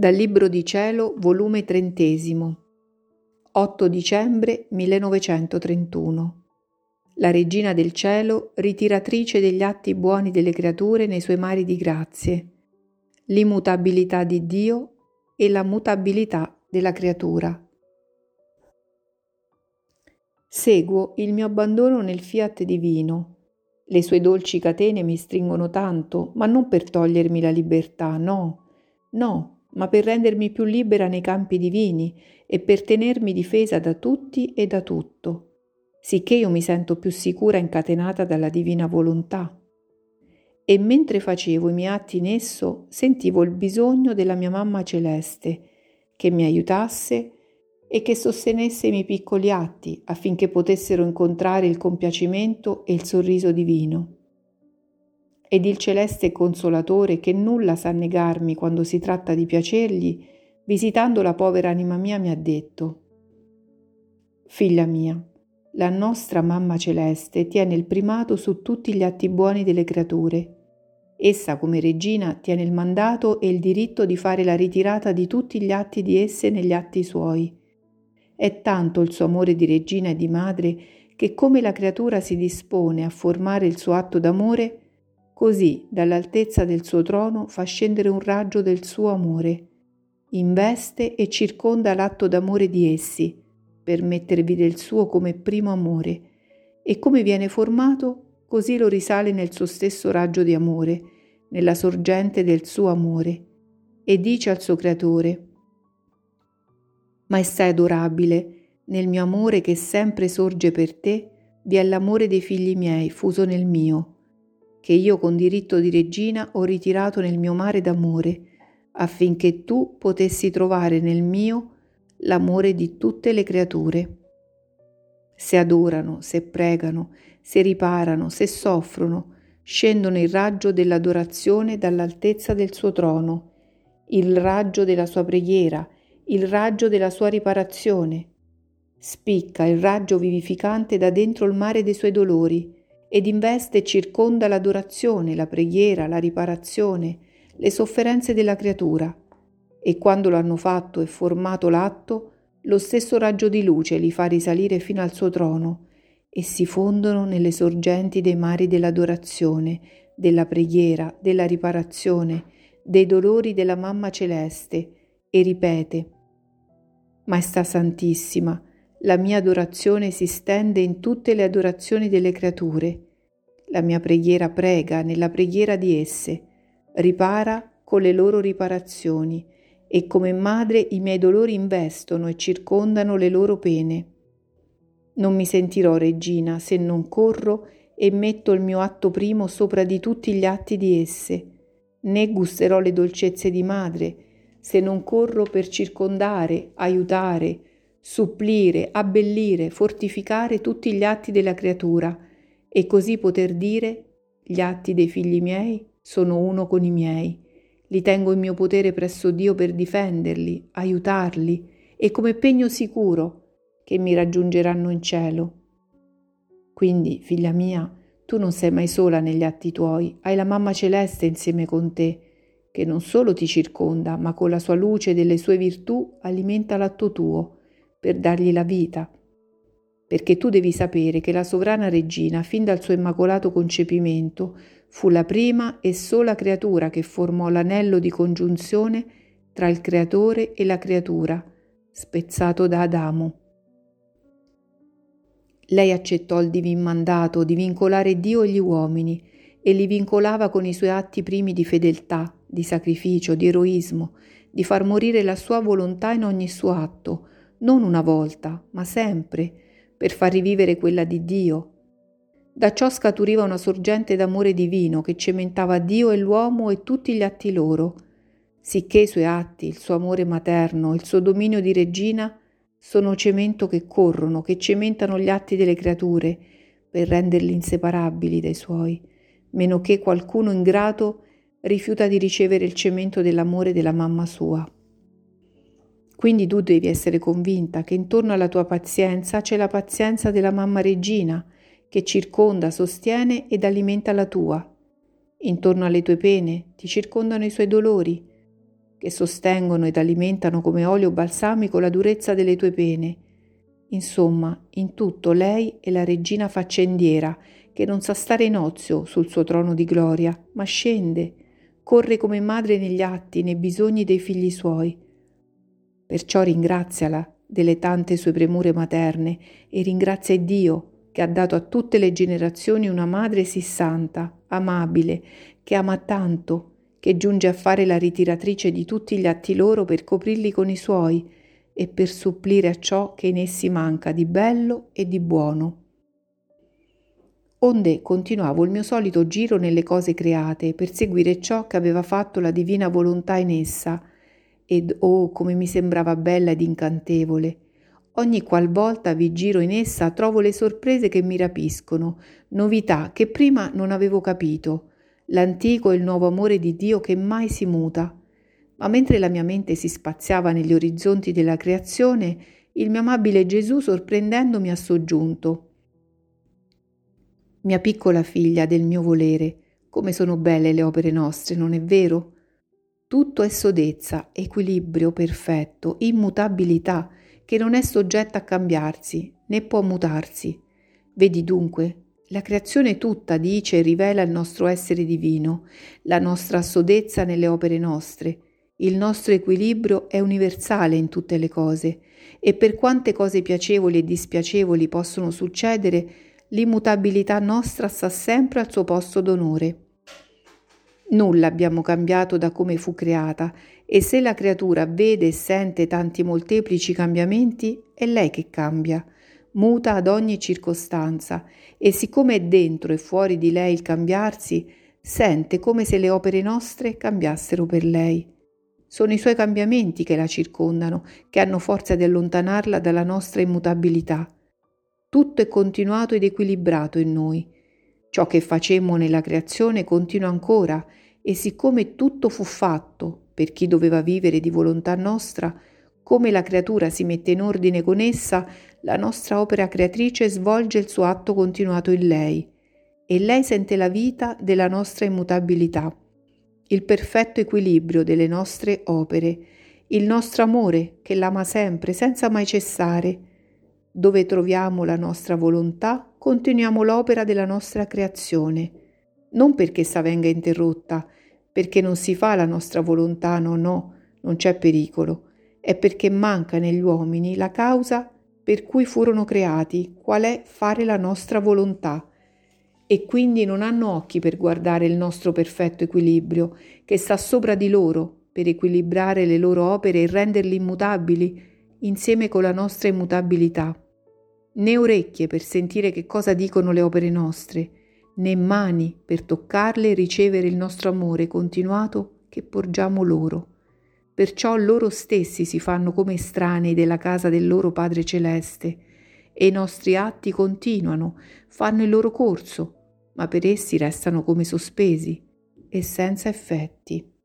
Dal Libro di Cielo, volume trentesimo, 8 dicembre 1931. La Regina del Cielo, ritiratrice degli atti buoni delle creature nei suoi mari di grazie, l'immutabilità di Dio e la mutabilità della creatura. Seguo il mio abbandono nel fiat divino. Le sue dolci catene mi stringono tanto, ma non per togliermi la libertà, no, no, ma per rendermi più libera nei campi divini e per tenermi difesa da tutti e da tutto, sicché io mi sento più sicura incatenata dalla divina volontà. E mentre facevo i miei atti in esso, sentivo il bisogno della mia mamma celeste, che mi aiutasse e che sostenesse i miei piccoli atti affinché potessero incontrare il compiacimento e il sorriso divino ed il celeste consolatore che nulla sa negarmi quando si tratta di piacergli, visitando la povera anima mia mi ha detto, Figlia mia, la nostra mamma celeste tiene il primato su tutti gli atti buoni delle creature. Essa come regina tiene il mandato e il diritto di fare la ritirata di tutti gli atti di esse negli atti suoi. È tanto il suo amore di regina e di madre che come la creatura si dispone a formare il suo atto d'amore, Così dall'altezza del suo trono fa scendere un raggio del suo amore, investe e circonda l'atto d'amore di essi, per mettervi del suo come primo amore, e come viene formato, così lo risale nel suo stesso raggio di amore, nella sorgente del suo amore, e dice al suo creatore, Maestà adorabile, nel mio amore che sempre sorge per te, vi è l'amore dei figli miei fuso nel mio, che io con diritto di regina ho ritirato nel mio mare d'amore, affinché tu potessi trovare nel mio l'amore di tutte le creature. Se adorano, se pregano, se riparano, se soffrono, scendono il raggio dell'adorazione dall'altezza del suo trono, il raggio della sua preghiera, il raggio della sua riparazione. Spicca il raggio vivificante da dentro il mare dei suoi dolori, ed investe e circonda l'adorazione, la preghiera, la riparazione, le sofferenze della creatura. E quando lo hanno fatto e formato l'atto, lo stesso raggio di luce li fa risalire fino al suo trono e si fondono nelle sorgenti dei mari dell'adorazione, della preghiera, della riparazione, dei dolori della mamma celeste e ripete Maestà Santissima, la mia adorazione si stende in tutte le adorazioni delle creature. La mia preghiera prega nella preghiera di esse, ripara con le loro riparazioni e come madre i miei dolori investono e circondano le loro pene. Non mi sentirò regina se non corro e metto il mio atto primo sopra di tutti gli atti di esse, né gusterò le dolcezze di madre se non corro per circondare, aiutare, supplire, abbellire, fortificare tutti gli atti della creatura e così poter dire gli atti dei figli miei sono uno con i miei, li tengo in mio potere presso Dio per difenderli, aiutarli e come pegno sicuro che mi raggiungeranno in cielo. Quindi, figlia mia, tu non sei mai sola negli atti tuoi, hai la mamma celeste insieme con te, che non solo ti circonda, ma con la sua luce e delle sue virtù alimenta l'atto tuo per dargli la vita, perché tu devi sapere che la sovrana regina, fin dal suo immacolato concepimento, fu la prima e sola creatura che formò l'anello di congiunzione tra il creatore e la creatura, spezzato da Adamo. Lei accettò il divin mandato di vincolare Dio e gli uomini e li vincolava con i suoi atti primi di fedeltà, di sacrificio, di eroismo, di far morire la sua volontà in ogni suo atto, non una volta, ma sempre, per far rivivere quella di Dio. Da ciò scaturiva una sorgente d'amore divino che cementava Dio e l'uomo e tutti gli atti loro, sicché i suoi atti, il suo amore materno, il suo dominio di regina sono cemento che corrono, che cementano gli atti delle creature per renderli inseparabili dai suoi, meno che qualcuno ingrato rifiuta di ricevere il cemento dell'amore della mamma sua. Quindi tu devi essere convinta che intorno alla tua pazienza c'è la pazienza della mamma regina, che circonda, sostiene ed alimenta la tua. Intorno alle tue pene ti circondano i suoi dolori. che sostengono ed alimentano come olio balsamico la durezza delle tue pene. Insomma, in tutto lei è la regina faccendiera, che non sa stare in ozio sul suo trono di gloria, ma scende, corre come madre negli atti, nei bisogni dei figli suoi. Perciò ringraziala delle tante sue premure materne e ringrazia Dio che ha dato a tutte le generazioni una madre sì santa, amabile, che ama tanto, che giunge a fare la ritiratrice di tutti gli atti loro per coprirli con i suoi e per supplire a ciò che in essi manca di bello e di buono. Onde continuavo il mio solito giro nelle cose create per seguire ciò che aveva fatto la divina volontà in essa, ed oh come mi sembrava bella ed incantevole. Ogni qualvolta vi giro in essa trovo le sorprese che mi rapiscono, novità che prima non avevo capito, l'antico e il nuovo amore di Dio che mai si muta. Ma mentre la mia mente si spaziava negli orizzonti della creazione, il mio amabile Gesù sorprendendomi ha soggiunto. Mia piccola figlia del mio volere, come sono belle le opere nostre, non è vero? Tutto è sodezza, equilibrio perfetto, immutabilità, che non è soggetta a cambiarsi, né può mutarsi. Vedi dunque, la creazione tutta dice e rivela il nostro essere divino, la nostra sodezza nelle opere nostre. Il nostro equilibrio è universale in tutte le cose e per quante cose piacevoli e dispiacevoli possono succedere, l'immutabilità nostra sta sempre al suo posto d'onore. Nulla abbiamo cambiato da come fu creata e se la creatura vede e sente tanti molteplici cambiamenti, è lei che cambia, muta ad ogni circostanza e siccome è dentro e fuori di lei il cambiarsi, sente come se le opere nostre cambiassero per lei. Sono i suoi cambiamenti che la circondano, che hanno forza di allontanarla dalla nostra immutabilità. Tutto è continuato ed equilibrato in noi. Ciò che facemmo nella creazione continua ancora e siccome tutto fu fatto per chi doveva vivere di volontà nostra, come la creatura si mette in ordine con essa, la nostra opera creatrice svolge il suo atto continuato in lei e lei sente la vita della nostra immutabilità, il perfetto equilibrio delle nostre opere, il nostro amore che l'ama sempre senza mai cessare. Dove troviamo la nostra volontà, continuiamo l'opera della nostra creazione non perché essa venga interrotta, perché non si fa la nostra volontà, no, no, non c'è pericolo, è perché manca negli uomini la causa per cui furono creati, qual è fare la nostra volontà. E quindi non hanno occhi per guardare il nostro perfetto equilibrio, che sta sopra di loro, per equilibrare le loro opere e renderli immutabili, insieme con la nostra immutabilità. Né orecchie per sentire che cosa dicono le opere nostre, né mani per toccarle e ricevere il nostro amore continuato che porgiamo loro. Perciò loro stessi si fanno come estranei della casa del loro Padre Celeste e i nostri atti continuano, fanno il loro corso, ma per essi restano come sospesi e senza effetti.